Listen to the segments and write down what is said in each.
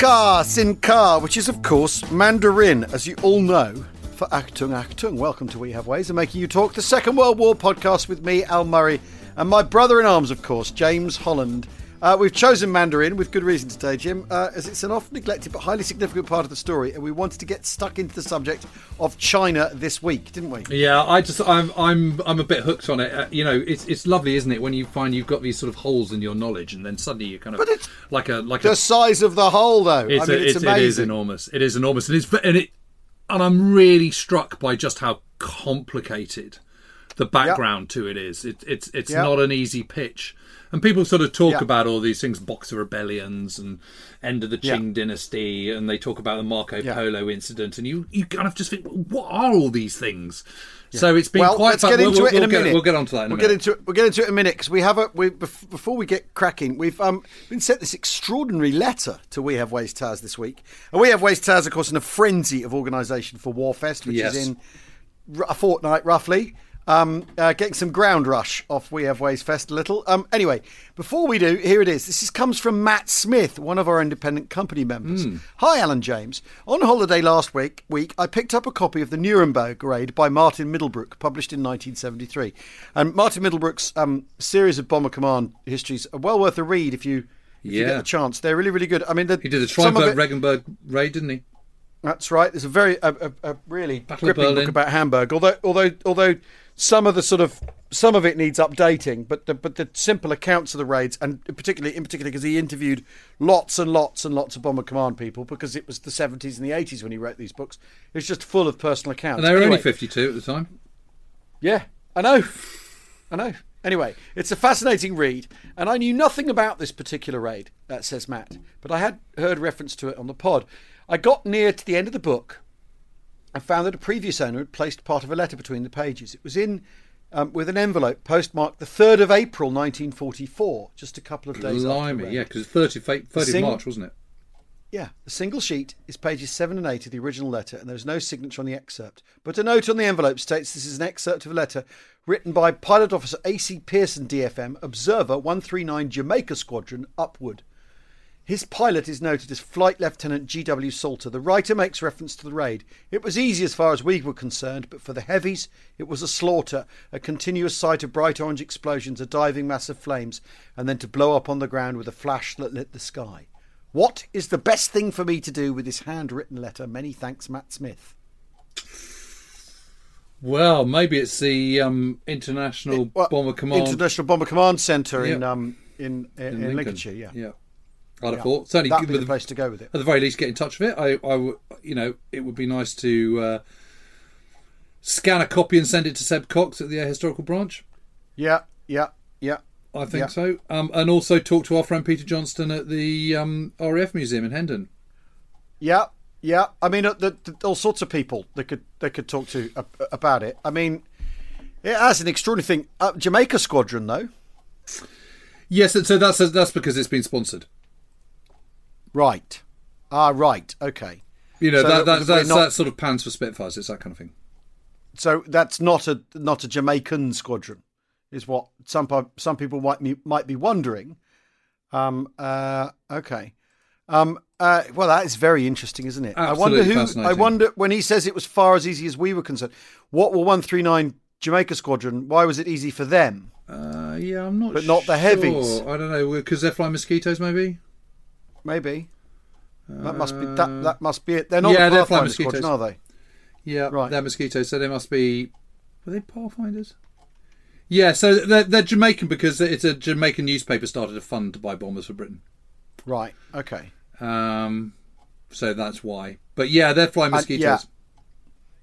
Sinka, Sinka, which is of course Mandarin, as you all know, for Achtung Achtung. Welcome to We Have Ways of Making You Talk, the Second World War podcast with me, Al Murray, and my brother in arms, of course, James Holland. Uh, we've chosen Mandarin with good reason today, Jim, uh, as it's an often neglected but highly significant part of the story, and we wanted to get stuck into the subject of China this week, didn't we? Yeah, I just I'm I'm I'm a bit hooked on it. Uh, you know, it's it's lovely, isn't it, when you find you've got these sort of holes in your knowledge, and then suddenly you kind of But it's like a like The a size of the hole, though. it's, I mean, a, it's, it's amazing. it is enormous. It is enormous, and it's and it and I'm really struck by just how complicated the background to it is. It, it's it's Yeah. not an easy pitch. And people sort of talk Yeah. about all these things, Boxer rebellions and end of the Yeah. Qing dynasty, and they talk about the Marco Yeah. Polo incident, and you you kind of just think, what are all these things? So it's been Well, quite. let's fun. get into we'll, it in we'll a get, minute. We'll get onto that in we'll minute. get into it. We'll get into it in a minute because we have a. We before we get cracking, we've um been sent this extraordinary letter to We Have Ways Towers this week, and We Have Ways Towers, of course, in a frenzy of organisation for Warfest, which Yes. is in a fortnight roughly. Um, uh, getting some ground rush off We Have Ways Fest a little. Um, anyway, before we do, here it is. This is, comes from Matt Smith, one of our independent company members. Hi, Alan James. On holiday last week, week, I picked up a copy of the Nuremberg Raid by Martin Middlebrook, published in 1973. And Martin Middlebrook's um, series of bomber command histories are well worth a read if you if you get the chance. They're really, really good. I mean, the, He did the some of Triumvirate it- Regensburg raid, didn't he? that's right. There's a very a, a, a really Battle gripping book about Hamburg. Although although although some of the sort of some of it needs updating, but the but the simple accounts of the raids, and particularly in particular because he interviewed lots and lots and lots of bomber command people because it was the 70s and the 80s when he wrote these books. It's just full of personal accounts. And they were Anyway, only 52 at the time. yeah, I know. I know. Anyway, it's a fascinating read, and I knew nothing about this particular raid, uh, says Matt, but I had heard reference to it on the pod. I got near to the end of the book and found that a previous owner had placed part of a letter between the pages. It was in um, with an envelope postmarked the 3rd of April 1944, just a couple of days after Blimey, raid. yeah, because 30, fa- 30 Sing- March, wasn't it? Yeah, the single sheet is pages 7 and 8 of the original letter, and there's no signature on the excerpt. But a note on the envelope states this is an excerpt of a letter written by Pilot Officer A.C. Pearson, DFM, Observer 139 Jamaica Squadron, Upwood. His pilot is noted as Flight Lieutenant G.W. Salter. The writer makes reference to the raid. It was easy as far as we were concerned, but for the heavies, it was a slaughter, a continuous sight of bright orange explosions, a diving mass of flames, and then to blow up on the ground with a flash that lit the sky. What is the best thing for me to do with this handwritten letter? Many thanks, Matt Smith. Well, maybe it's the um, International Well, Bomber Command International Bomber Command Centre in Yeah. um in in, in Lincoln. Lincolnshire. Yeah, Yeah. I'd have thought. Certainly, that'd be the the- place to go with it. at the very least, get in touch with it. I, I w- you know, it would be nice to uh, scan a copy and send it to Seb Cox at the Air Historical Branch. Yeah, yeah, yeah. I think Yeah. so. Um, and also talk to our friend Peter Johnston at the um, RAF Museum in Hendon. Yeah, yeah. I mean, uh, the, the, all sorts of people they could they could talk to uh, about it. I mean, it has an extraordinary thing. Uh, Jamaica Squadron, though, Yes, so that's that's because it's been sponsored. Right? Ah, right. Okay. You know So that, that that, that's not- that sort of pans for Spitfires. It's that kind of thing. So that's not a not a Jamaican squadron, is what some some people might be, might be wondering. Um. Uh. Okay. Um. Uh. Well, that is very interesting, isn't it? I wonder who. I wonder when he says it was far as easy as we were concerned. What were one three nine Jamaica Squadron? Why was it easy for them? Uh, yeah, I'm not. But not the sure. heavies. I don't know because they're flying mosquitoes, maybe. Maybe. That must be that. That must be it. They're not Uh, yeah, the they're flying squadron, are they? Yeah, Right. They're mosquitoes, so they must be. Were they Pathfinders? Yeah, so they're, they're Jamaican because it's a Jamaican newspaper started a fund to buy bombers for Britain. Right. Okay. Um, so that's why. But yeah, they're flying Uh, mosquitoes. yeah.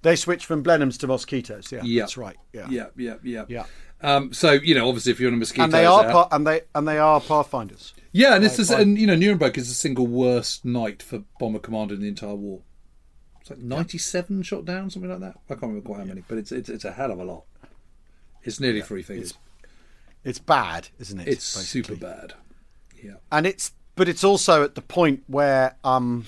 They switch from Blenheims to mosquitoes. Yeah. Yeah. That's right. Yeah. yeah, yeah, yeah. Yeah. Um, so you know, obviously, if you're on a mosquito, and they are par- and they and they are pathfinders. yeah, and it's and you know, Nuremberg is the single worst night for bomber commander in the entire war. It's like 97 shot down, something like that. I can't remember quite how many, but it's it's, it's a hell of a lot. It's nearly three figures. It's bad, isn't it? It's, basically? super bad. Yeah. and it's but it's also at the point where um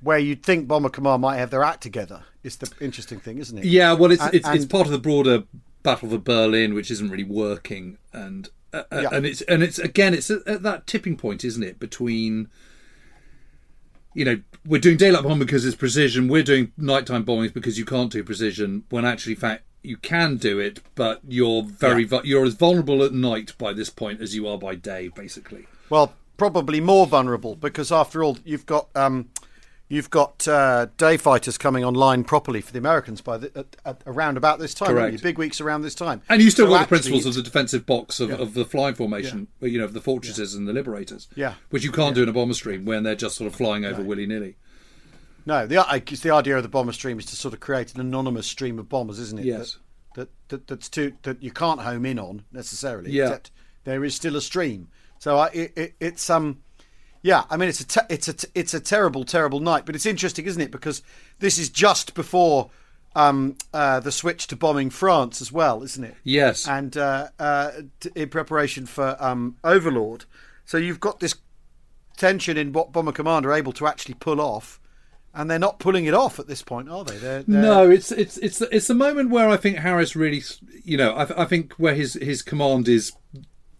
where you'd think bomber command might have their act together is the interesting thing isn't it Yeah, well, it's And- it's, it's part of the broader battle for Berlin, which isn't really working, and uh, uh, Yeah. and it's and it's again, it's at, at that tipping point, isn't it, between you know we're doing daylight bombing because it's precision, we're doing nighttime bombings because you can't do precision, when actually, in fact, you can do it, but you're very vu- you're as vulnerable at night by this point as you are by day, basically. well probably more vulnerable because after all you've got um you've got uh, day fighters coming online properly for the Americans by the, at, at, around about this time Correct. big weeks around this time And you still So got the principles of the defensive box of, of the flying formation, you know, of the fortresses and the liberators, Yeah. which you can't do in a bomber stream when they're just sort of flying over willy nilly. No, the I- it's the idea of the bomber stream is to sort of create an anonymous stream of bombers, isn't it? Yes. That, that, that that's too that you can't home in on necessarily. Yeah. Except there is still a stream. So I, it, it, it's um, yeah. I mean, it's a te- it's a t- it's a terrible terrible night, but it's interesting, isn't it? Because this is just before um uh, the switch to bombing France as well, isn't it? Yes. and uh, uh, t- in preparation for um, Overlord. So you've got this tension in what Bomber Command are able to actually pull off, and they're not pulling it off at this point, are they? They're, they're, No, it's it's it's it's the moment where I think Harris really, you know, I, I think where his his command is.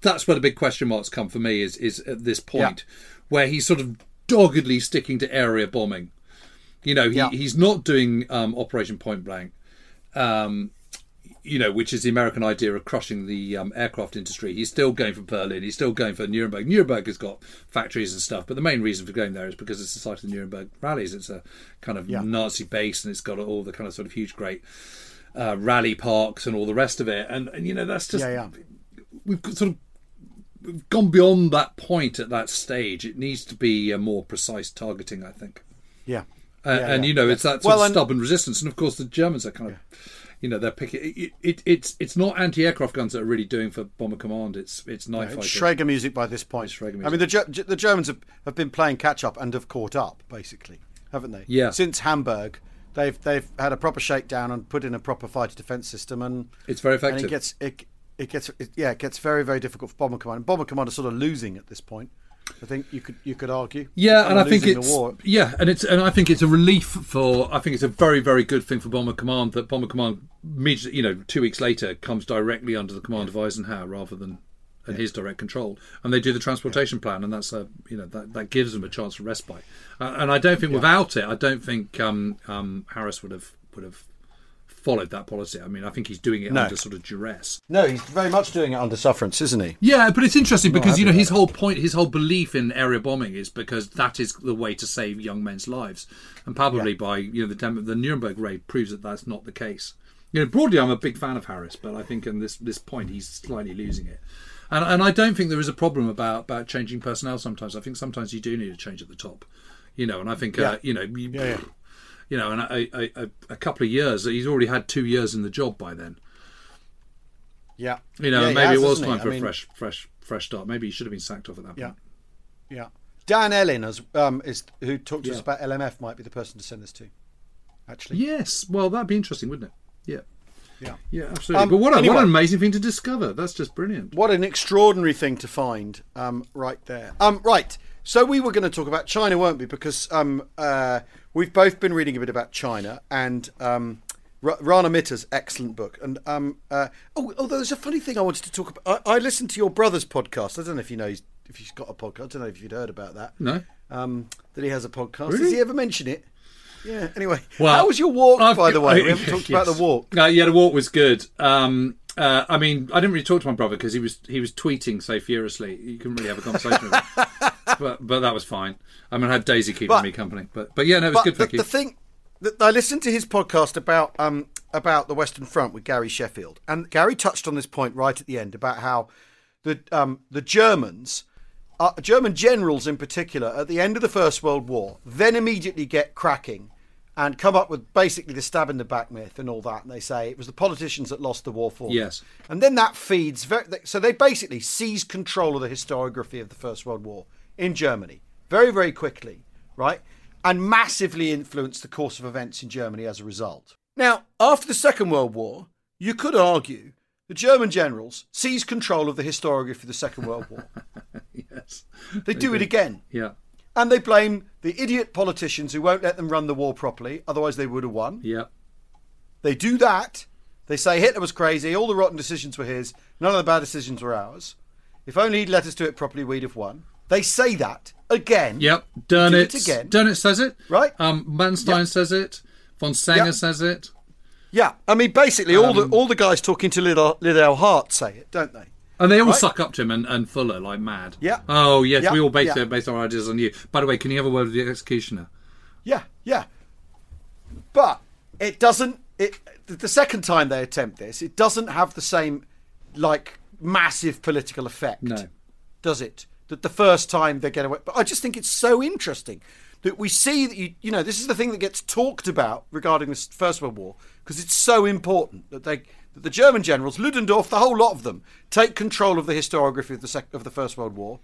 That's where the big question marks come for me. Is is at this point where he's sort of doggedly sticking to area bombing. You know, he, Yeah. he's not doing um, Operation Point Blank. Um, you know, which is the American idea of crushing the um, aircraft industry. He's still going for Berlin. He's still going for Nuremberg. Nuremberg has got factories and stuff, but the main reason for going there is because it's the site of the Nuremberg rallies. It's a kind of Yeah. Nazi base, and it's got all the kind of sort of huge, great uh, rally parks and all the rest of it. And, and you know, that's just yeah, yeah. we've got sort of we've gone beyond that point at that stage. It needs to be a more precise targeting, I think. yeah. Uh, Yeah, and yeah. you know, it's that sort Well, of and- stubborn resistance, and of course the Germans are kind of, you know, they're picking. It, it, it's it's not anti-aircraft guns that are really doing for bomber command. It's it's night It's fighters. Schräge Musik by this point. Schräge I mean, the the Germans have, have been playing catch up and have caught up, basically, haven't they? Yeah. Since Hamburg, they've they've had a proper shakedown and put in a proper fighter defense system, and It's very and effective. it gets it it gets it, yeah it gets very very difficult for bomber command. Bomber command are sort of losing at this point. I think you could you could argue. Yeah, and I think it's yeah, and it's and I think it's a relief for. I think it's a very very good thing for Bomber Command that Bomber Command, immediately, you know, two weeks later comes directly under the command of Eisenhower rather than and his direct control, and they do the transportation plan, and that's a you know that that gives them a chance for respite. Uh, and I don't think without it, I don't think um, um, Harris would have would have followed that policy. I mean, I think he's doing it No. under sort of duress. No, he's very much doing it under sufferance, isn't he? Yeah, but it's interesting because you know his whole point, his whole belief in area bombing is because that is the way to save young men's lives, and palpably by you know the Dem- the Nuremberg raid proves that that's not the case. You know, broadly, I'm a big fan of Harris, but I think in this this point he's slightly losing it, and and I don't think there is a problem about about changing personnel. Sometimes I think sometimes you do need a change at the top, you know, and I think uh, you know you, Yeah, yeah. You know, and a, a, a, a couple of years he's already had two years in the job by then. Yeah. You know, Yeah, maybe has, it was time I for mean- a fresh fresh fresh start. Maybe he should have been sacked off at that Yeah. point. Yeah. Dan Ellin as um, is who talked to us about LMF, might be the person to send this to. Actually, Yes, well, that'd be interesting, wouldn't it? Yeah, yeah. yeah, absolutely. Um, but what, a, anyway. what an amazing thing to discover! That's just brilliant. What an extraordinary thing to find um, right there. Um, right. So we were going to talk about China, weren't we? Because um, uh, we've both been reading a bit about China and um, R- Rana Mitter's excellent book. And um, uh, oh, although there's a funny thing I wanted to talk about. I, I listened to your brother's podcast. I don't know if you know he's, if he's got a podcast. I don't know if you'd heard about that. No, Um, that he has a podcast. Really? Does he ever mention it? Yeah. Anyway, Well, how was your walk, I've by the way? I- We haven't talked about the walk. Uh, yeah, the walk was good. Um, uh, I mean, I didn't really talk to my brother because he was he was tweeting so furiously. You couldn't really have a conversation with him. But but that was fine. I mean, I had Daisy keeping But- me company. But but yeah, no, it was good. the, you. the thing that I listened to his podcast about um about the Western Front with Gary Sheffield, and Gary touched on this point right at the end about how the um the Germans. Uh, German generals, in particular, at the end of the First World War, then immediately get cracking and come up with basically the stab in the back myth and all that. And they say it was the politicians that lost the war for them. Yes. And then that feeds. Very, so they basically seize control of the historiography of the First World War in Germany very, very quickly, right? And massively influenced the course of events in Germany as a result. Now, after the Second World War, you could argue the German generals seized control of the historiography of the Second World War. yes. They do it again. Yeah. And they blame the idiot politicians who won't let them run the war properly, otherwise they would have won. Yeah. They do that. They say Hitler was crazy, all the rotten decisions were his, none of the bad decisions were ours. If only he'd let us do it properly, we'd have won. They say that again. Yep. Do Dönitz. it again. Dönitz says it. Right. Um, Manstein Yep. says it. Von Senger Yep. says it. Yeah, I mean, basically, all Um, the all the guys talking to Liddell, Liddell Hart say it, don't they? And they all Right. suck up to him and, and Fuller like mad. Yeah. Oh, yes, Yeah, we all base, yeah. based our ideas on you. By the way, can you have a word with the executioner? Yeah, yeah. But it doesn't. It the second time they attempt this, it doesn't have the same like massive political effect. No. does it? That the first time they get away. But I just think it's so interesting that we see that you you know this is the thing that gets talked about regarding this First World War because it's so important that they that the German generals Ludendorff the whole lot of them take control of the historiography of the sec- of the First World War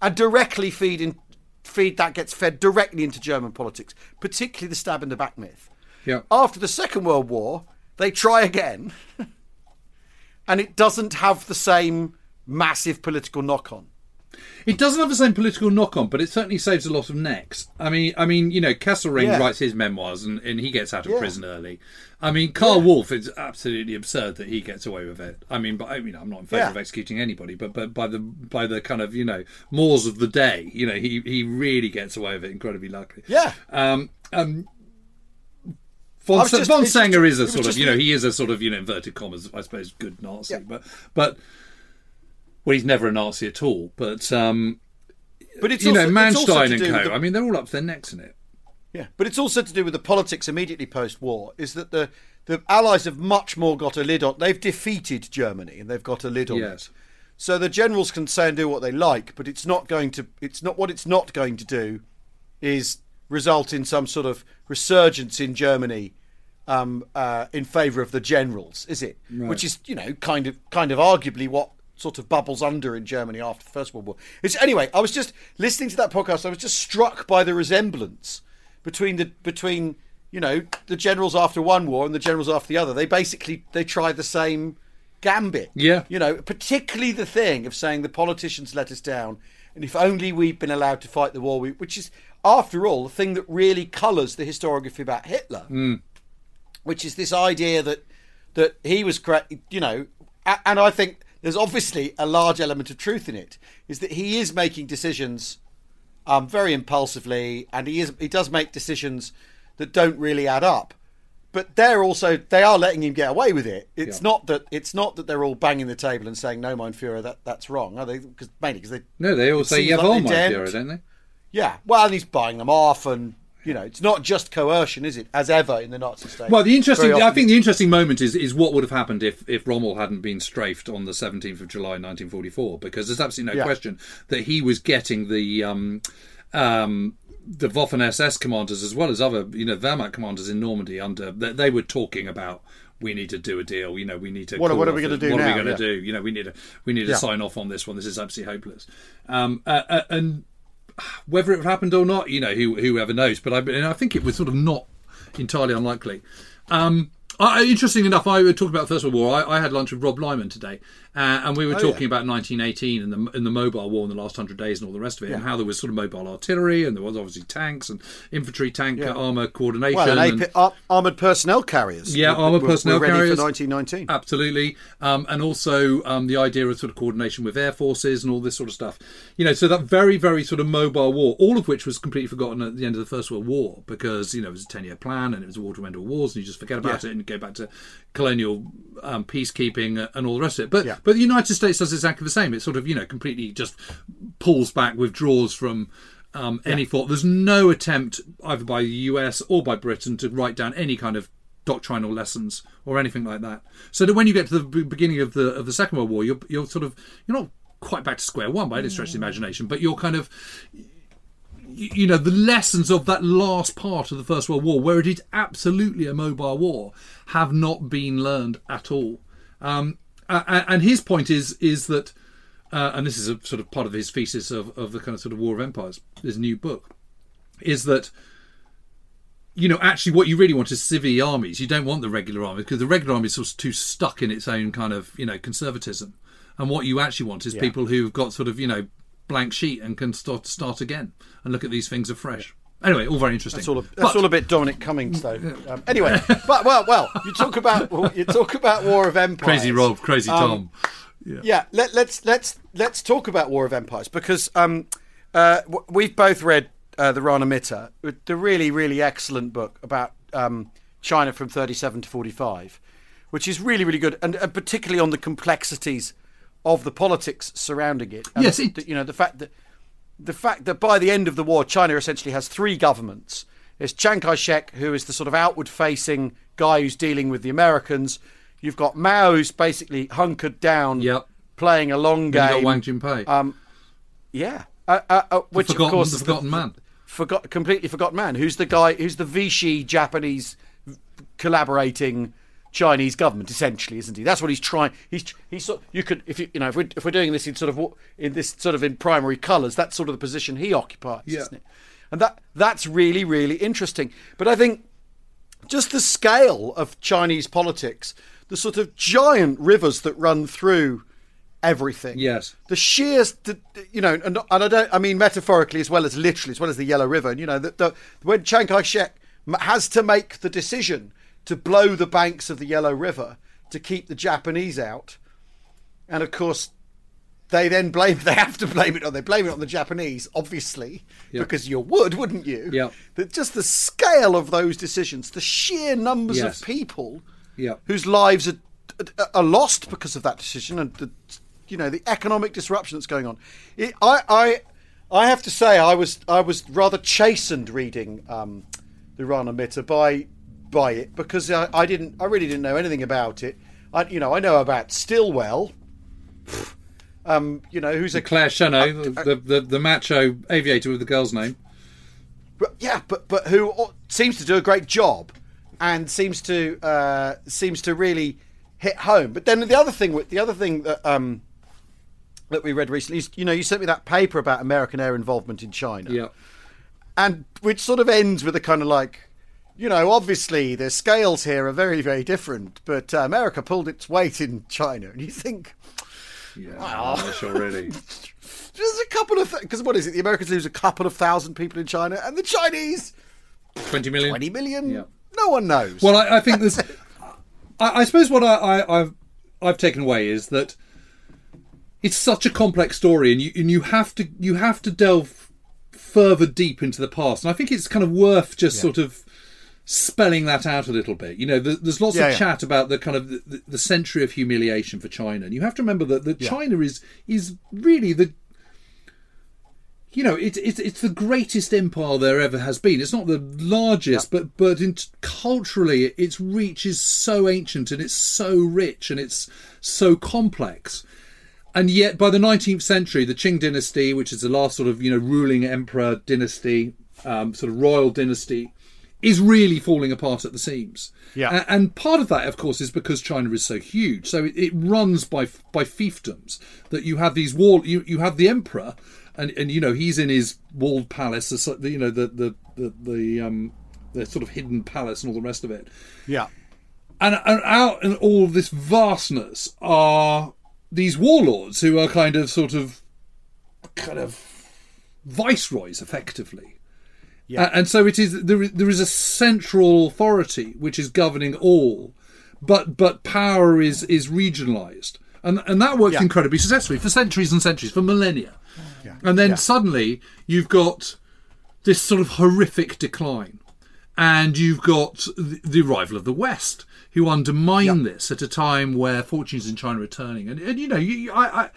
and directly feed in feed that gets fed directly into German politics, particularly the stab in the back myth. Yeah. After the Second World War, they try again, and it doesn't have the same massive political knock on. It doesn't have the same political knock on, but it certainly saves a lot of necks. I mean, I mean, you know, Kesselring Yeah. writes his memoirs and, and he gets out of Yeah. prison early. I mean, Karl Wolff, it's absolutely absurd that he gets away with it. I mean, but I mean, I'm not in favour Yeah. of executing anybody, but but by the by the kind of you know mores of the day, you know, he he really gets away with it incredibly luckily. Yeah. Um. Um. Von, just- Von just- Senger is a sort of, just- you know, he is a sort of, you know, inverted commas, I suppose, good Nazi, Yeah. but but well, he's never a Nazi at all. But um, But it's you also, know, Manstein and co. the- I mean, they're all up to their necks in it. Yeah, but it's also to do with the politics immediately post-war. Is that the the Allies have much more got a lid on. They've defeated Germany and they've got a lid on Yes. it. So the generals can say and do what they like, but it's not going to. It's not what it's not going to do, is result in some sort of resurgence in Germany um, uh, in favour of the generals, is it? Which is you know kind of kind of arguably what sort of bubbles under in Germany after the First World War. It's anyway. I was just listening to that podcast. I was just struck by the resemblance between the between you know the generals after one war and the generals after the other. They basically they try the same gambit. Yeah. You know, particularly the thing of saying the politicians let us down, and if only we'd been allowed to fight the war, we, which is, after all, the thing that really colours the historiography about Hitler, hmm. which is this idea that that he was correct. You know, and I think there's obviously a large element of truth in it. Is that he is making decisions um, very impulsively, and he is he does make decisions that don't really add up. But they're also they are letting him get away with it. It's Yeah. not that it's not that they're all banging the table and saying no, mein Führer, that that's wrong. Are they? Because mainly because they No, they all say seems yeah, like all my. Führer, don't they? yeah. Well, and he's buying them off, and you know it's not just coercion, is it? As ever in the Nazi state. Well, the interesting, I think the interesting moment is is what would have happened if if Rommel hadn't been strafed on the 17th of July 1944, because there's absolutely no Yeah. question that he was getting the um, um, the Waffen SS commanders as well as other you know Wehrmacht commanders in Normandy under they, they were talking about. We need to do a deal. You know, we need to. What- what are we gonna do What are we going Yeah. to do? You know, we need to. We need to Yeah. sign off on this one. This is absolutely hopeless. Um, uh, uh, and whether it happened or not, you know, who, whoever knows. But I, I think it was sort of not entirely unlikely. Um, I, interesting enough, I talked about the First World War. I, I had lunch with Rob Lyman today, uh, and we were Oh, talking yeah. about 1918 and the and the mobile war in the last hundred days and all the rest of it, and how there was sort of mobile artillery and there was obviously tanks and infantry tank Yeah. armor coordination. well, and and- AP, ar- armored personnel carriers. Yeah, were- armoured were- personnel were carriers. for 1919. Absolutely, um, and also um, the idea of sort of coordination with air forces and all this sort of stuff. You know, so that very, very sort of mobile war, all of which was completely forgotten at the end of the First World War because you know it was a ten-year plan and it was a war to end all wars, and you just forget about Yeah. it and go back to colonial um, peacekeeping and all the rest of it. But Yeah. but the United States does exactly the same. It sort of you know completely just pulls back, withdraws from. Um, any thought? There's no attempt either by the US or by Britain to write down any kind of doctrinal lessons or anything like that. So that when you get to the beginning of the of the Second World War, you're you're sort of you're not quite back to square one by any stretch of the imagination, but you're kind of you know the lessons of that last part of the First World War, where it is absolutely a mobile war, have not been learned at all. Um, and his point is is that, uh, and this is a sort of part of his thesis of, of the kind of sort of War of Empires, his new book, is that you know, actually, what you really want is civvy armies. You don't want the regular army because the regular army is sort of too stuck in its own kind of, you know, conservatism. And what you actually want is Yeah. people who've got sort of, you know, blank sheet and can start start again and look at these things afresh. Anyway, all very interesting. That's all. A, that's But- all a bit Dominic Cummings, though. Um, anyway, but well, well, you talk about you talk about War of Empires. crazy Rob, crazy Um, Tom. Yeah, let, let's let's let's talk about War of Empires because um, uh, we've both read uh, the Rana Mitter, the really really excellent book about um, China from 37 to 45, which is really really good, and, and particularly on the complexities of the politics surrounding it. And Yes, it- the- you know the fact that the fact that by the end of the war, China essentially has three governments. There's Chiang Kai shek, who is the sort of outward facing guy who's dealing with the Americans. You've got Mao, who's basically hunkered down, Yep. playing a long Then you game. got Wang Jingwei, Um, yeah. Uh, uh, uh, which, of course, the forgotten man. forgot completely forgotten man. Who's the guy? Who's the Vichy Japanese collaborating Chinese government? Essentially, isn't he? That's what he's trying. He's he's sort. You could if you you know if we're, if we're doing this in sort of in this sort of in primary colours, that's sort of the position he occupies, Yeah. isn't it? And that that's really really interesting. But I think just the scale of Chinese politics, the sort of giant rivers that run through everything. Yes. The sheer, you know, and, and I don't, I mean metaphorically as well as literally, as well as the Yellow River. And you know, the, the, when Chiang Kai-shek has to make the decision to blow the banks of the Yellow River to keep the Japanese out, and of course. They then blame. They have to blame it on. They blame it on the Japanese, obviously, Yeah. because you would, wouldn't you? Yeah. That just the scale of those decisions, the sheer numbers Yes. of people Yeah. whose lives are, are lost because of that decision and the you know the economic disruption that's going on. It, I I I have to say I was I was rather chastened reading um, the Rana Mitter by by it because I, I didn't I really didn't know anything about it. I you know I know about Stilwell. Um, you know who's a Claire Chennault, the, the, the, the macho aviator with the girl's name. But- yeah, but but who seems to do a great job, and seems to uh, seems to really hit home. But then the other thing, with the other thing that um, that we read recently is, you know, you sent me that paper about American air involvement in China, Yeah. and which sort of ends with a kind of like, you know, obviously the scales here are very very different, but uh, America pulled its weight in China, and you think. Yeah. Wow. already. There's a couple of because what is it? The Americans lose a couple of thousand people in China, and the Chinese 20 million. twenty million. Yeah. No one knows. Well, I, I think there's. I, I suppose what I, I, I've I've taken away is that it's such a complex story, and you and you have to you have to delve further deep into the past, and I think it's kind of worth just sort of spelling that out a little bit. You know, there, there's lots Yeah, of yeah. chat about the kind of the, the century of humiliation for China, and you have to remember that, that China is is really the you know, it's it's it's the greatest empire there ever has been. It's not the largest, but but in, culturally, its reach is so ancient and it's so rich and it's so complex. And yet, by the 19th century, the Qing dynasty, which is the last sort of you know ruling emperor dynasty, um, sort of royal dynasty, is really falling apart at the seams. Yeah. And part of that, of course, is because China is so huge. So it, it runs by by fiefdoms. That you have these wall, you you have the emperor, and and you know he's in his walled palace, the you know the the the, the um the sort of hidden palace and all the rest of it yeah, and, and out in all of this vastness are these warlords who are kind of sort of kind of viceroys effectively Yeah. A- and so it is there is, there is a central authority which is governing all but but power is is regionalized and and that works Yeah. incredibly successfully for centuries and centuries for millennia and then Yeah. suddenly you've got this sort of horrific decline and you've got the, the arrival of the West, who undermine this at a time where fortunes in China are turning. And, and you know, you- I, I,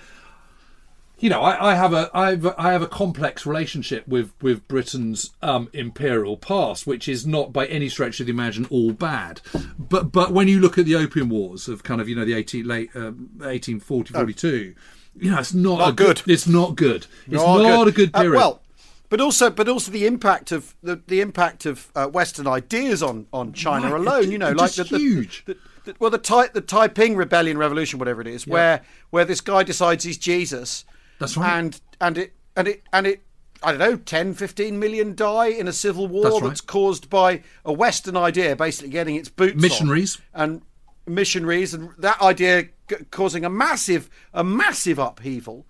you know, I, I have a, I have, a- I have a complex relationship with with Britain's um, imperial past, which is not by any stretch of the imagination all bad. But but when you look at the Opium Wars of kind of you know the 18, late um, 1840, 42, you know, it's not, Not good. good. It's not good. It's Not not, good. a good Uh, period. well, but also, but also the impact of the, the impact of uh, Western ideas on, on China Right, alone. it- You know, like the, huge. The, the, well, the Tai, the Taiping Rebellion, Revolution, whatever it is, where where this guy decides he's Jesus. That's right. And and it and it and it. I don't know, 10, 15 million die in a civil war That's right. that's caused by a Western idea basically getting its boots on Missionaries. and missionaries, and that idea g- causing a massive, a massive upheaval.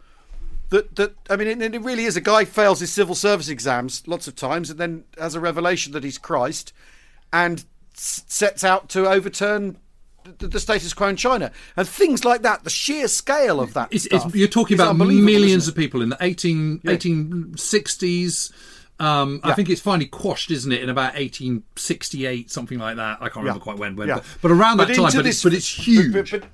That that I mean, it, it really is. A guy fails his civil service exams lots of times, and then has a revelation that he's Christ, and s- sets out to overturn the, the status quo in China, and things like that. The sheer scale of that. It's, it's, you're talking about millions of people in the 18, 1860s. Um, I think it's finally quashed, isn't it, in about 1868, something like that. I can't remember quite when, when Yeah. but, but around that time. But, this- it's, but it's huge. but- but-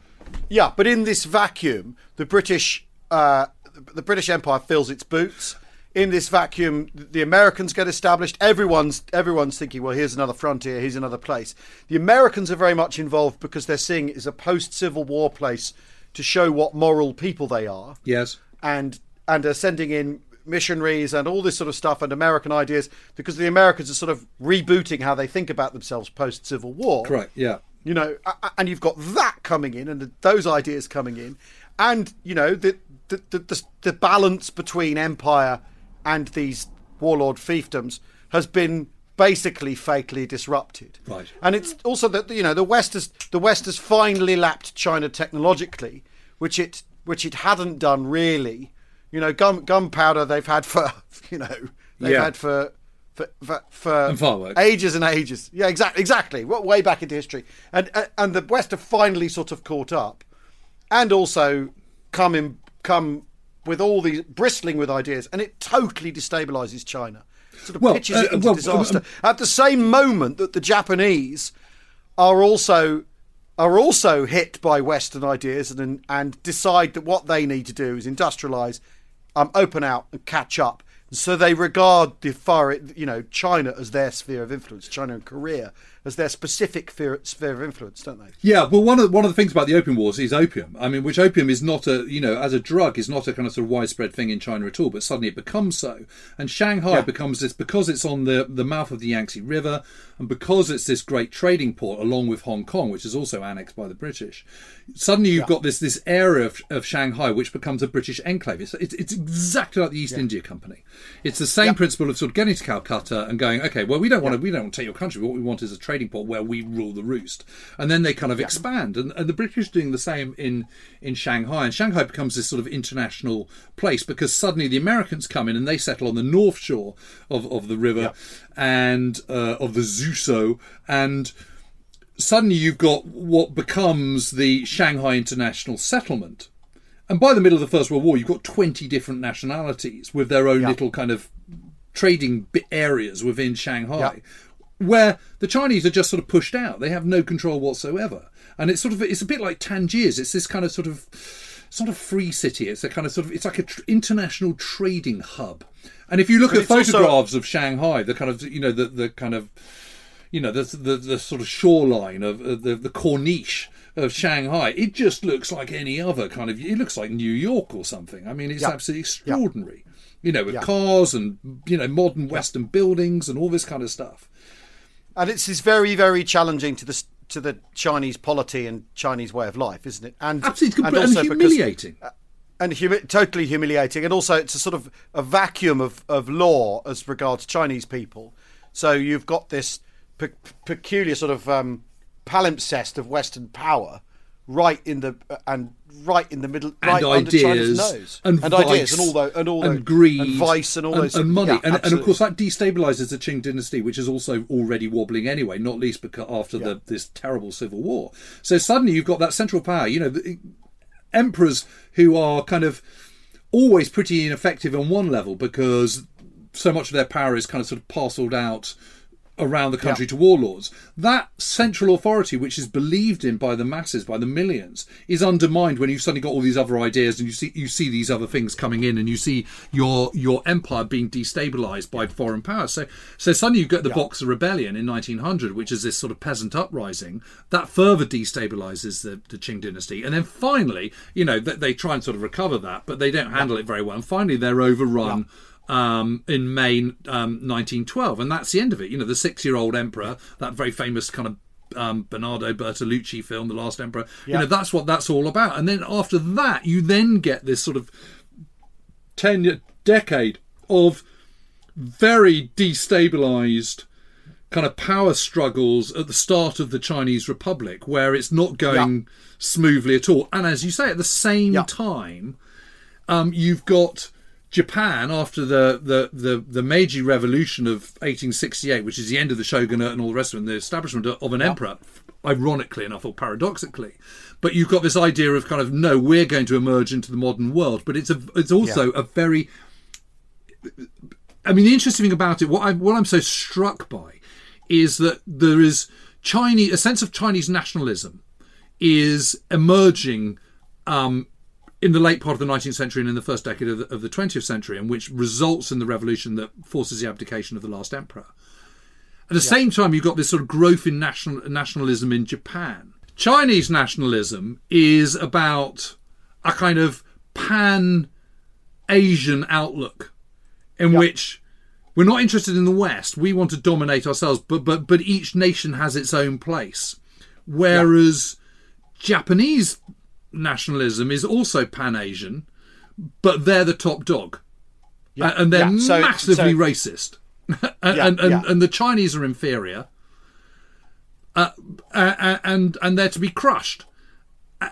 yeah, but in this vacuum, the British, uh, the British Empire fills its boots. In this vacuum, the Americans get established. Everyone's everyone's thinking, well, here's another frontier, here's another place. The Americans are very much involved because they're seeing it as a post-Civil War place to show what moral people they are yes. and and are sending in missionaries and all this sort of stuff and American ideas because the Americans are sort of rebooting how they think about themselves post Civil War. Correct. Yeah. You know, and you've got that coming in and those ideas coming in, and you know the the the, the, the balance between empire and these warlord fiefdoms has been basically fatally disrupted. Right. And it's also that you know the West has the West has finally lapped China technologically, which it which it hadn't done really. You know, gun gunpowder they've had for you know they've Yeah. had for for for, for And ages and ages. Yeah, exactly, exactly. Way back into history, and and- and the West have finally sort of caught up, and also come in come with all these bristling with ideas, and it totally destabilizes China. Sort of Well, pitches uh, it into well, disaster um, at the same moment that the Japanese are also are also hit by Western ideas and and decide that what they need to do is industrialize, um, open out and catch up. So they regard the far, you know, China as their sphere of influence, China and Korea as their specific sphere, sphere of influence, don't they? Yeah, well, one of one of the things about the opium wars is opium. I mean, which opium is not a you know as a drug is not a kind of sort of widespread thing in China at all, but suddenly it becomes so. And Shanghai Yeah. becomes this because it's on the the mouth of the Yangtze River, and because it's this great trading port along with Hong Kong, which is also annexed by the British. Suddenly you've got this this area of, of Shanghai which becomes a British enclave. It's, it's, it's exactly like the East India Company. It's the same principle of sort of getting to Calcutta and going, okay, well we don't want to we don't want to take your country. What we want is a trading port where we rule the roost, and then they kind of expand. And, and the British are doing the same in in Shanghai, and Shanghai becomes this sort of international place because suddenly the Americans come in and they settle on the north shore of, of the river and uh, of the Zhuso and suddenly you've got what becomes the Shanghai International Settlement. And by the middle of the First World War, you've got 20 different nationalities with their own Yeah. little kind of trading areas within Shanghai, Yeah. Where the Chinese are just sort of pushed out. They have no control whatsoever. And it's sort of, it's a bit like Tangiers. It's this kind of sort of, it's not a free city. It's a kind of sort of, it's like an tr- international trading hub. And if you look But at it's also- photographs of Shanghai, the kind of, you know, the, the kind of, you know, the the, the sort of shoreline of uh, the the Corniche of Shanghai. It just looks like any other kind of. It looks like New York or something. I mean, it's Yeah. absolutely extraordinary. You know, with Yeah. cars and you know modern Western buildings and all this kind of stuff. And it's is very, very challenging to the to the Chinese polity and Chinese way of life, isn't it? And Absolutely, and and, also because- humiliating. and humi- totally humiliating. And also, it's a sort of a vacuum of, of law as regards Chinese people. So you've got this pe- peculiar sort of um, palimpsest of Western power right in the uh, and right in the middle, right and under China's ideas nose, and, and ideas and all those and all and those greed and vice and all and, those and money. Yeah, and, and of course that destabilizes the Qing dynasty which is also already wobbling anyway not least because after the this terrible civil war. So suddenly you've got that central power you know the, emperors who are kind of always pretty ineffective on one level because so much of their power is kind of sort of parceled out around the country Yeah. to warlords. That central authority, which is believed in by the masses, by the millions, is undermined when you've suddenly got all these other ideas and you see you see these other things coming in, and you see your your empire being destabilized by foreign powers. So so suddenly you get the Boxer Rebellion in 1900, which is this sort of peasant uprising that further destabilizes the, the Qing dynasty, and then finally, you know, they, they try and sort of recover that, but they don't handle it very well, and finally they're overrun um, in May um, 1912, and that's the end of it. You know, the six-year-old emperor, that very famous kind of um, Bernardo Bertolucci film, The Last Emperor. You know, that's what that's all about. And then after that, you then get this sort of ten decade of very destabilized kind of power struggles at the start of the Chinese Republic, where it's not going smoothly at all. And as you say, at the same Yeah. time, um, you've got Japan after the, the, the, the Meiji Revolution of 1868, which is the end of the shogunate and all the rest of it, and the establishment of an emperor, ironically enough or paradoxically. But you've got this idea of kind of no, we're going to emerge into the modern world. But it's a it's also a very I mean, the interesting thing about it, what I what I'm so struck by, is that there is Chinese a sense of Chinese nationalism is emerging um, in the late part of the 19th century and in the first decade of the, of the 20th century, and which results in the revolution that forces the abdication of the last emperor. At the same time, you've got this sort of growth in national nationalism in Japan. Chinese nationalism is about a kind of pan Asian outlook in which we're not interested in the West. We want to dominate ourselves, but but but each nation has its own place. Whereas Japanese nationalism is also pan Asian, but they're the top dog, Yeah. and they're Yeah. So- massively so- racist, and, Yeah, and, and, and the Chinese are inferior, uh, and and they're to be crushed.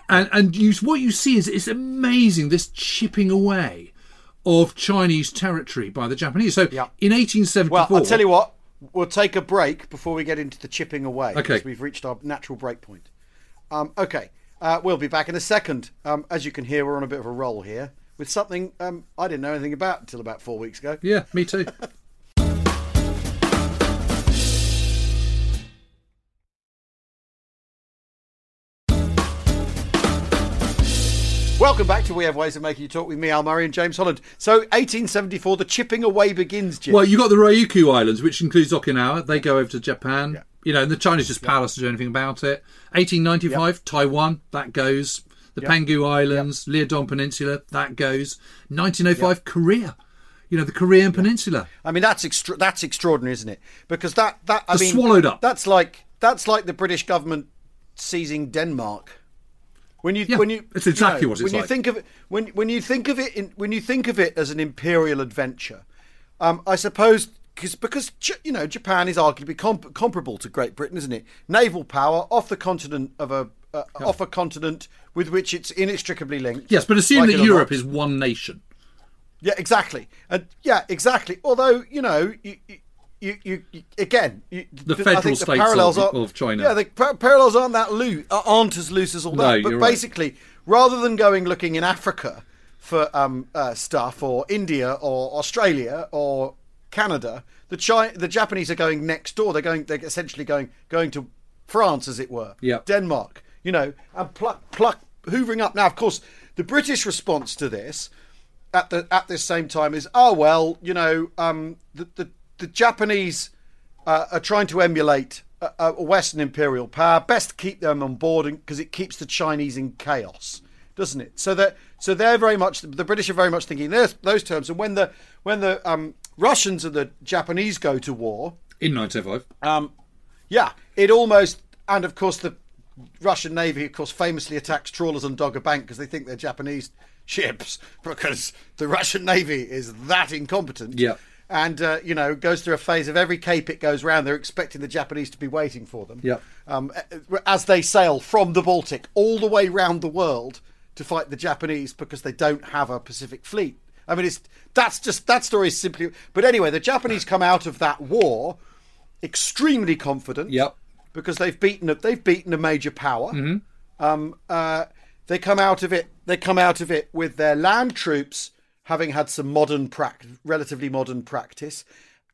And and you, what you see is it's amazing this chipping away of Chinese territory by the Japanese. So Yeah. in 1874, Well, I'll tell you what. We'll take a break before we get into the chipping away. Okay. because We've reached our natural break point. Um, okay. Uh, we'll be back in a second. Um, as you can hear, we're on a bit of a roll here with something um, I didn't know anything about until about four weeks ago. yeah, me too. Welcome back to We Have Ways of Making You Talk with me, Al Murray, and James Holland. So, 1874, the chipping away begins, Jim. Well, you got the Ryukyu Islands, which includes Okinawa. They go over to Japan. You know, the Chinese just powerless to do anything about it. 1895, Taiwan, that goes. The Penghu Islands, Liaodong Peninsula, that goes. 1905, Korea. You know, the Korean Peninsula. I mean, that's extra- that's extraordinary, isn't it? Because that that I Just mean, swallowed up. That's like that's like the British government seizing Denmark. When you Yeah, when you it's exactly you know, what it's when you think of it when when you think of it in, when you think of it as an imperial adventure, um, I suppose cause, because you know Japan is arguably comp- comparable to Great Britain, isn't it? Naval power off the continent of a uh, off a continent with which it's inextricably linked. Yes, but assume like that Europe is one nation. Yeah, exactly. And yeah, exactly. Although you know, you, you, you, you again, you, The I federal think states parallels of- are- of China. Yeah, the par- parallels aren't that loose, aren't as loose as all No, that. But you're right. basically, rather than going looking in Africa for um, uh, stuff, or India, or Australia, or Canada, the Chi- the Japanese are going next door. They're going. They're essentially going going to France, as it were. Yeah. Denmark. You know, and pluck pluck hoovering up. Now, of course, the British response to this at the at this same time is oh well you know um, the, the the Japanese uh, are trying to emulate a, a Western imperial power. Best keep them on board because it keeps the Chinese in chaos, doesn't it? So that so they're very much the British are very much thinking those those terms. And when the when the um, Russians and the Japanese go to war, In 1905. um, yeah, it almost, and of course the Russian Navy, of course, famously attacks trawlers on Dogger Bank because they think they're Japanese ships because the Russian Navy is that incompetent. Yeah. And uh, you know goes through a phase of every cape it goes round, they're expecting the Japanese to be waiting for them. Yeah. Um, as they sail from the Baltic all the way round the world to fight the Japanese because they don't have a Pacific fleet. I mean, it's that's just that story is simply. But anyway, the Japanese come out of that war extremely confident. Yep. Because they've beaten a, they've beaten a major power. Um, uh, they come out of it. They come out of it with their land troops having had some modern practice, relatively modern practice,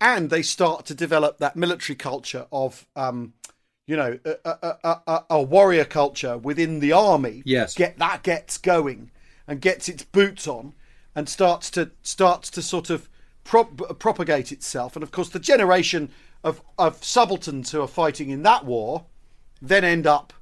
and they start to develop that military culture of. Um, you know, a, a, a, a, a warrior culture within the army. Yes. Get that gets going and gets its boots on and starts to starts to sort of prop, propagate itself. And of course, the generation of of subalterns who are fighting in that war then end up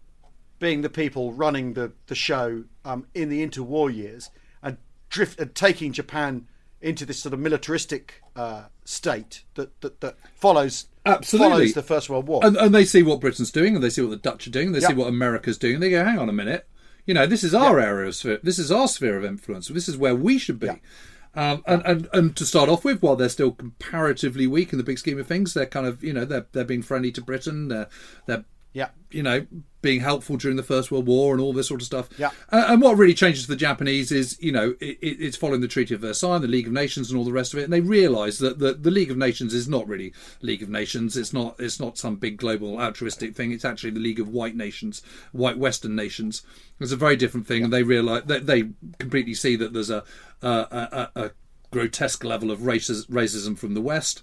being the people running the the show um, in the interwar years and drift and taking Japan into this sort of militaristic uh, state that, that that follows Absolutely. follows the First World War. And, and they see what Britain's doing, and they see what the Dutch are doing, and they see what America's doing. And they go, hang on a minute, you know, this is our area of sphere. This is our sphere of influence. This is where we should be. Yeah. Um, and, and and to start off with, while they're still comparatively weak in the big scheme of things, they're kind of you know they're they're being friendly to Britain. They're they're yeah, you know, being helpful during the First World War and all this sort of stuff. Yeah. Uh, and what really changes for the Japanese is, you know, it, it, it's following the Treaty of Versailles, the League of Nations, and all the rest of it. And they realise that the, the League of Nations is not really League of Nations. It's not. It's not some big global altruistic thing. It's actually the League of White Nations, white Western nations. It's a very different thing, and they realise that they completely see that there's a a, a, a grotesque level of racis- racism from the West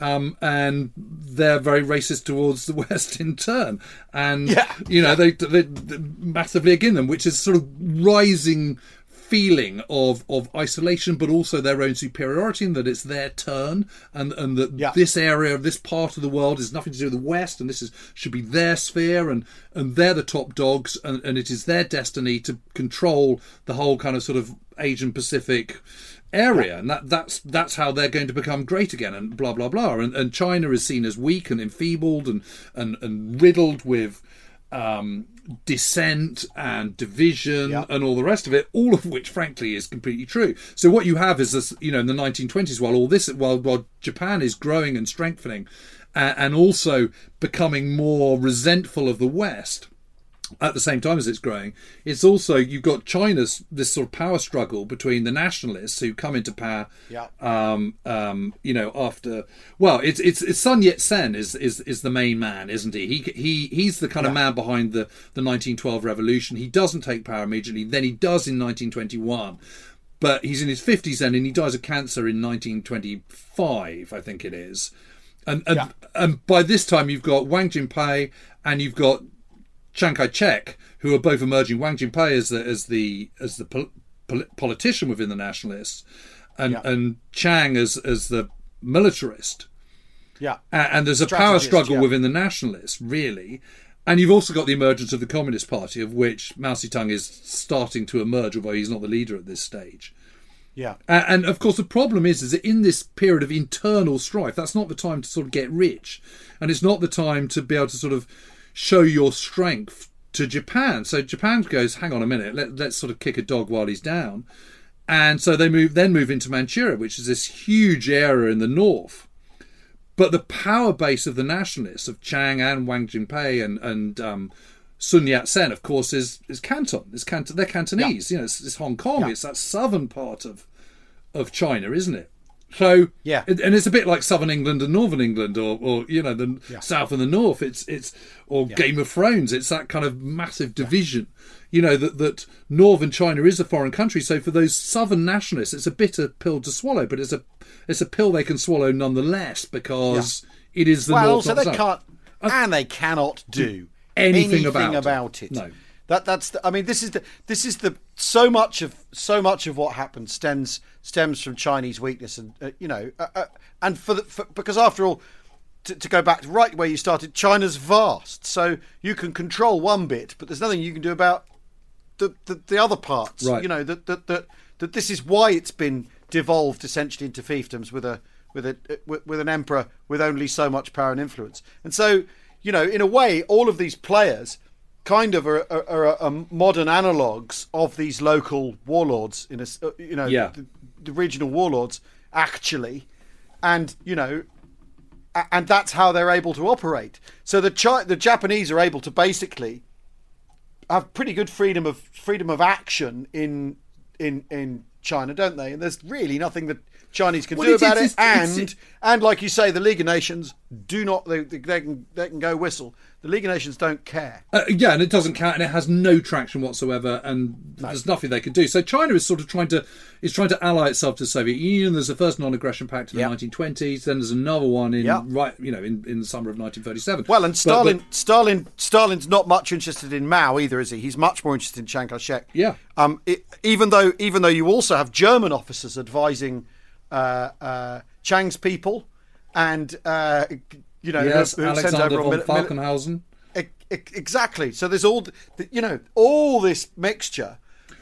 um, and they're very racist towards the West in turn, and Yeah. you know they, they, they massively against them, which is sort of rising feeling of of isolation, but also their own superiority, and that it's their turn, and and that Yeah. this area of this part of the world is nothing to do with the West, and this is should be their sphere, and and they're the top dogs, and, and it is their destiny to control the whole kind of sort of Asian Pacific area and that that's that's how they're going to become great again and blah blah blah and, and china is seen as weak and enfeebled and and, and riddled with um dissent and division Yeah. and all the rest of it all of which frankly is completely true so what you have is this you know in the 1920s while all this while while japan is growing and strengthening uh, and also becoming more resentful of the west at the same time as it's growing, it's also you've got China's this sort of power struggle between the nationalists who come into power. Yeah. Um, um, you know, after well, it's it's, it's Sun Yat Sen is, is is the main man, isn't he? He he he's the kind of man behind the the 1912 revolution. He doesn't take power immediately. Then he does in 1921. But he's in his 50s then, and he dies of cancer in 1925, I think it is. And and, Yeah. and by this time, you've got Wang Jingwei and you've got Chiang Kai-shek, who are both emerging. Wang Jingwei as the as the as the pol- pol- politician within the nationalists, and Yeah. and Chiang as as the militarist. yeah, And there's a power struggle yeah. within the nationalists, really. And you've also got the emergence of the Communist Party, of which Mao Zedong is starting to emerge, although he's not the leader at this stage. yeah, And of course, the problem is, is that in this period of internal strife, that's not the time to sort of get rich, and it's not the time to be able to sort of show your strength to Japan. So Japan goes, hang on a minute, let, let's sort of kick a dog while he's down, and so they move, then move into Manchuria, which is this huge area in the north. But the power base of the nationalists of Chiang and Wang Jingwei and and um, Sun Yat Sen, of course, is is Canton. Is Canton? They're Cantonese. You know, it's, it's Hong Kong. Yeah. It's that southern part of of China, isn't it? So Yeah. and and it's a bit like southern England and northern England, or, or you know, the south and the north. It's it's or Game of Thrones. It's that kind of massive division. You know that that northern China is a foreign country. So for those southern nationalists, it's a bitter pill to swallow, but it's a it's a pill they can swallow nonetheless because it is the well, north. also not the they can't, and they cannot do anything about it. about it. No. That that's. The, I mean, this is the this is the so much of so much of what happens stems stems from Chinese weakness, and uh, you know, uh, uh, and for the for, because after all. To, to go back right where you started, China's vast, so you can control one bit, but there's nothing you can do about the the, the other parts. Right. You know that that that that this is why it's been devolved essentially into fiefdoms with a with a with, with an emperor with only so much power and influence. And so, you know, in a way, all of these players kind of are, are, are, are modern analogues of these local warlords in a uh, you know Yeah. the, the regional warlords actually, and you know and that's how they're able to operate. So the Chi- the Japanese are able to basically have pretty good freedom of freedom of action in in in China, don't they? And there's really nothing that Chinese can Well, do about it. And and like you say, the League of Nations do not they, they, they can they can go whistle. The League of Nations don't care. Uh, yeah, and it doesn't count, and it has no traction whatsoever, and there's nothing they can do. So China is sort of trying to is trying to ally itself to the Soviet Union. There's the first non-aggression pact in the 1920s. Then there's another one in Yeah. right, you know, in, in the summer of 1937. Well, and Stalin, but- Stalin, Stalin's not much interested in Mao either, is he? He's much more interested in Chiang Kai-shek. Yeah. Um, it, even though, even though you also have German officers advising uh, uh, Chiang's people, and uh, you know, yes, who- who Alexander von on mili- mili- Falkenhausen. Exactly. So there's all, the, you know, all this mixture.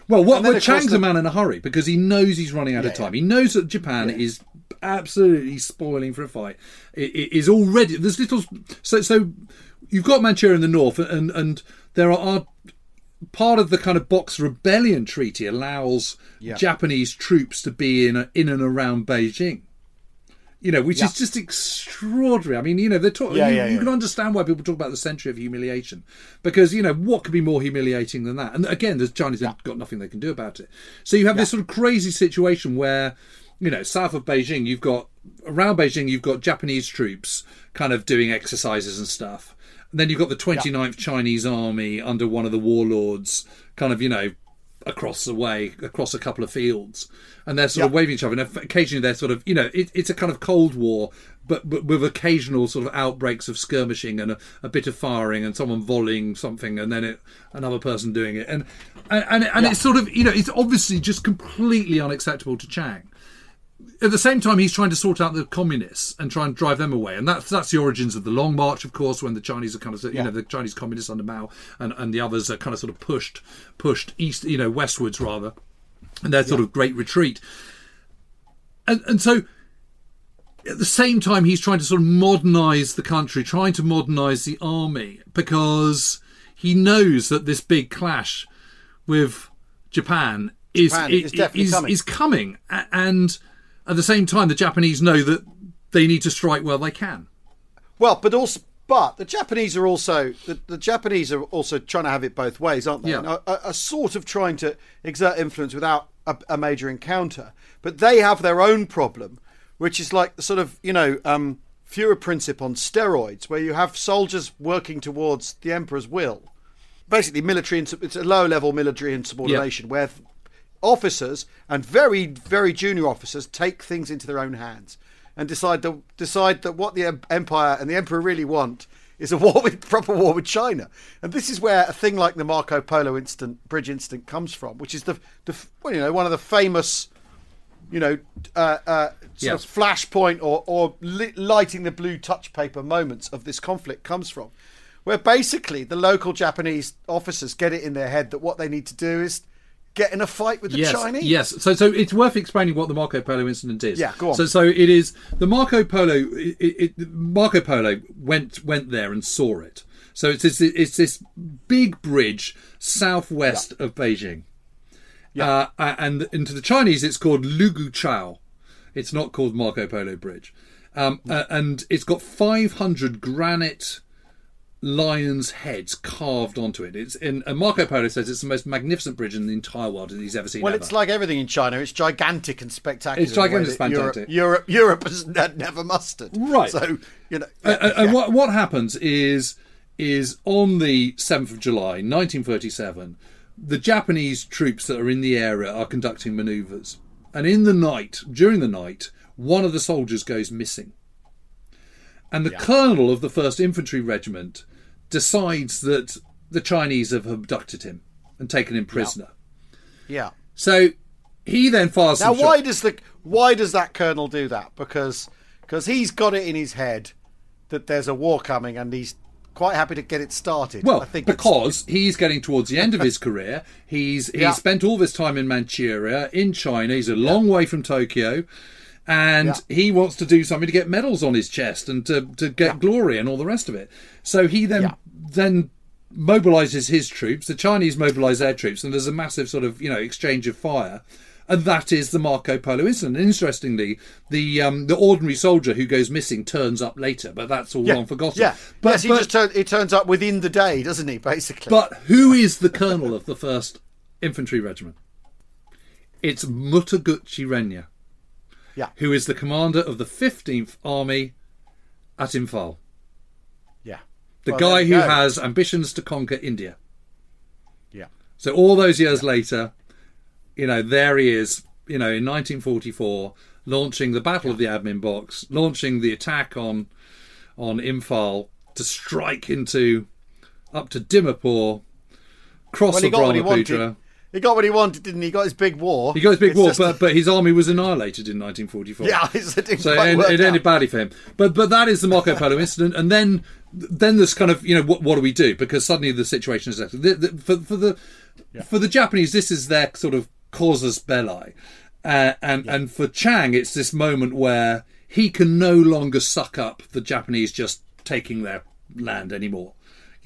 Well, what, well Chiang's the- a man in a hurry because he knows he's running out of time. yeah. He knows that Japan is absolutely spoiling for a fight. It, it is already there's little so so you've got Manchuria in the north and and there are part of the kind of Box Rebellion Treaty allows Yeah. Japanese troops to be in a, in and around Beijing. You know, which Yeah. is just extraordinary. I mean, you know, they're talking. Yeah, you, yeah, you can understand why people talk about the century of humiliation, because you know what could be more humiliating than that? And again, the Chinese have got nothing they can do about it. So you have this sort of crazy situation where, you know, south of Beijing, you've got around Beijing, you've got Japanese troops kind of doing exercises and stuff. And then you've got the 29th Chinese Army under one of the warlords, kind of, you know, across the way, across a couple of fields, and they're sort of waving each other. And occasionally they're sort of, you know, it, it's a kind of Cold War, but, but with occasional sort of outbreaks of skirmishing and a, a bit of firing and someone volleying something and then it, another person doing it. And and and, and it's sort of, you know, it's obviously just completely unacceptable to Chiang at the same time, he's trying to sort out the communists and try and drive them away, and that's that's the origins of the Long March, of course, when the Chinese are kind of you know the Chinese communists under Mao and, and the others are kind of sort of pushed pushed east, you know, westwards rather, and their sort of great retreat, and and so at the same time he's trying to sort of modernize the country, trying to modernize the army because he knows that this big clash with Japan is Japan is, is definitely is, coming. is coming, and at the same time, the Japanese know that they need to strike where they can. Well, but also, but the Japanese are also the, the Japanese are also trying to have it both ways, aren't they? Yeah. Are, are, sort of trying to exert influence without a, a major encounter, but they have their own problem, which is like the sort of you know um, Führer principle on steroids, where you have soldiers working towards the emperor's will. Basically, military. It's a low level military insubordination where officers and very very junior officers take things into their own hands and decide to decide that what the empire and the emperor really want is a war with proper war with China, and this is where a thing like the Marco Polo incident, bridge incident, comes from, which is the, the well, you know one of the famous, you know, uh, uh, sort Yeah. of flashpoint or or lighting the blue touch paper moments of this conflict comes from, where basically the local Japanese officers get it in their head that what they need to do is get in a fight with the yes, Chinese. Yes. So, so it's worth explaining what the Marco Polo incident is. Yeah, go on. So, so it is the Marco Polo. It, it, Marco Polo went went there and saw it. So it's this, it's this big bridge southwest of Beijing. Uh, and, and to the Chinese, it's called Lugu Chao. It's not called Marco Polo Bridge. Um, uh, and it's got 500 granite lions' heads carved onto it. It's in and Marco Polo says it's the most magnificent bridge in the entire world that he's ever seen. Well, ever. it's like everything in China. It's gigantic and spectacular. It's gigantic in a way and spectacular. Europe, Europe, Europe has never mustered. Right. So you know, Uh, uh, yeah. and what what happens is is on the seventh of July, nineteen thirty seven, the Japanese troops that are in the area are conducting manoeuvres, and in the night, during the night, one of the soldiers goes missing, and the colonel of the first infantry regiment decides that the Chinese have abducted him and taken him prisoner. yeah. So he then fires. Now, why does the why does that colonel do that? Because because he's got it in his head that there's a war coming, and he's quite happy to get it started. Well, I think it's- because he's getting towards the end of his career. He's he's Yeah. spent all this time in Manchuria, in China. He's a long way from Tokyo, and Yeah. he wants to do something to get medals on his chest and to, to get glory and all the rest of it. So he then Yeah. then mobilizes his troops. The Chinese mobilize their troops, and there's a massive sort of you know exchange of fire. And that is the Marco Polo incident. And interestingly, the um, the ordinary soldier who goes missing turns up later, but that's all yeah, long forgotten. Yeah, but, yes, he but- just turn, he turns up within the day, doesn't he? Basically, but who is the colonel of the first infantry regiment? It's Mutaguchi Renya, yeah, who is the commander of the 15th Army at Imphal. yeah, The Well, guy who go. has ambitions to conquer India. yeah, So all those years later, you know, there he is, you know, in 1944, launching the Battle of the Admin Box, launching the attack on on Imphal to strike into up to Dimapur, cross Well, the he got what he Brahmaputra. Wanted. He got what he wanted, didn't he? He got his big war. He got his big It's war, just- but, but his army was annihilated in 1944. yeah, it didn't So quite it, work it ended badly for him. But but that is the Marco Polo incident, and then then there's kind of you know what what do we do because suddenly the situation is the, the, for for the for the Japanese, this is their sort of casus belli, uh, and and for Chiang, it's this moment where he can no longer suck up the Japanese just taking their land anymore.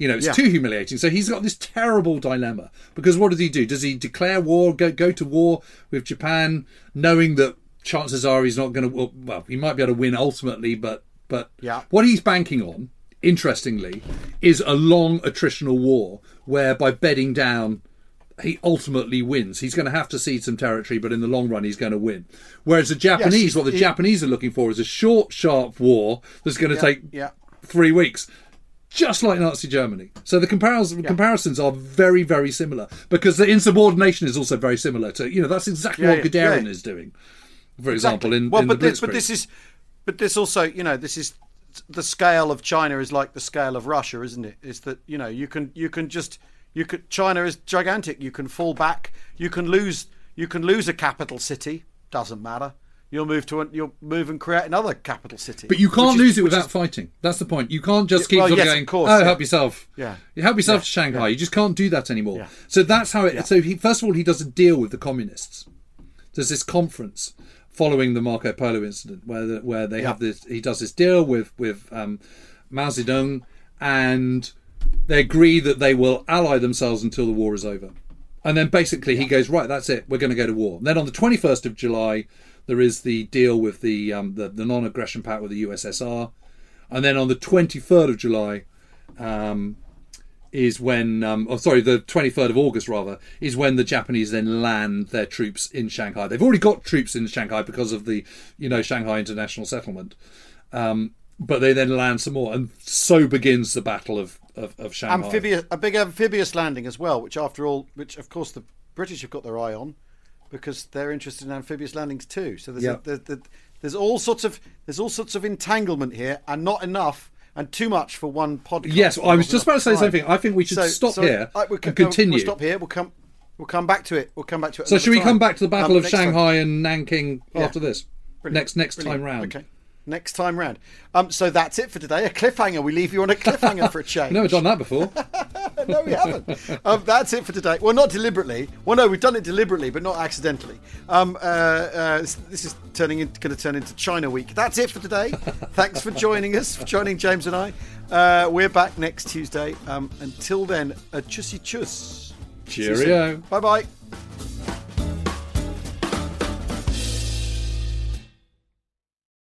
You know, it's Yeah. too humiliating. So he's got this terrible dilemma because what does he do? Does he declare war, go go to war with Japan, knowing that chances are he's not going to? Well, he might be able to win ultimately, but but Yeah. what he's banking on, interestingly, is a long attritional war where by bedding down he ultimately wins. He's going to have to cede some territory, but in the long run, he's going to win. Whereas the Japanese, he's- what the he- Japanese are looking for is a short, sharp war that's going to Yeah, take yeah. three weeks, just like Nazi Germany. So the comparis- comparisons are very, very similar because the insubordination is also very similar to, you know, that's exactly Yeah, what yeah, Guderian yeah. is doing, for example, in, well, in but this, but this is, but this also, you know, this is the scale of China is like the scale of Russia, isn't it? Is that you know you can you can just you could China is gigantic. You can fall back. You can lose. You can lose a capital city. Doesn't matter. You'll move to you'll move and create another capital city. But you can't which is- lose it without is- fighting. That's the point. You can't just keep well, yes, going, of course, oh, yeah. help yourself. Yeah. You help yourself Yeah, to Shanghai. You just can't do that anymore. Yeah. So that's how it. Yeah. So he first of all he does a deal with the communists. There's this conference following the Marco Polo incident where the, where they Yeah. have this. He does this deal with with um, Mao Zedong, and they agree that they will ally themselves until the war is over. And then basically he goes, right, that's it. We're going to go to war. And then on the 21st of July, there is the deal with the um, the, the non-aggression pact with the USSR. And then on the 23rd of July, um, is when, um, oh, sorry, the 23rd of August rather, is when the Japanese then land their troops in Shanghai. They've already got troops in Shanghai because of the, you know, Shanghai International Settlement. Um, but they then land some more, and so begins the Battle of, of, of Shanghai. amphibious a big amphibious landing as well. Which after all, which of course the British have got their eye on because they're interested in amphibious landings too. So there's Yeah. a, there, there, there's all sorts of there's all sorts of entanglement here, and not enough. And too much for one podcast. Yes, I was just about to say the same thing. I think we should So- stop so, here uh, we can- and continue. We'll stop here. We'll come. We'll come back to it. We'll come back to it. So should we time. come back to the Battle Um, of next time. Shanghai and Nanking Yeah. after this? Brilliant. Next next Brilliant. time round. Okay. Next time round. Um, so that's it for today. A cliffhanger. We leave you on a cliffhanger for a change. Never done that before. no, we haven't. Um, that's it for today. Well, not deliberately. Well, no, we've done it deliberately, but not accidentally. Um, uh, uh, this, this is turning in, going to turn into China Week. That's it for today. Thanks for joining us, for joining James and I. Uh, we're back next Tuesday. Um, until then, a chussy chuss. Cheerio. Bye bye.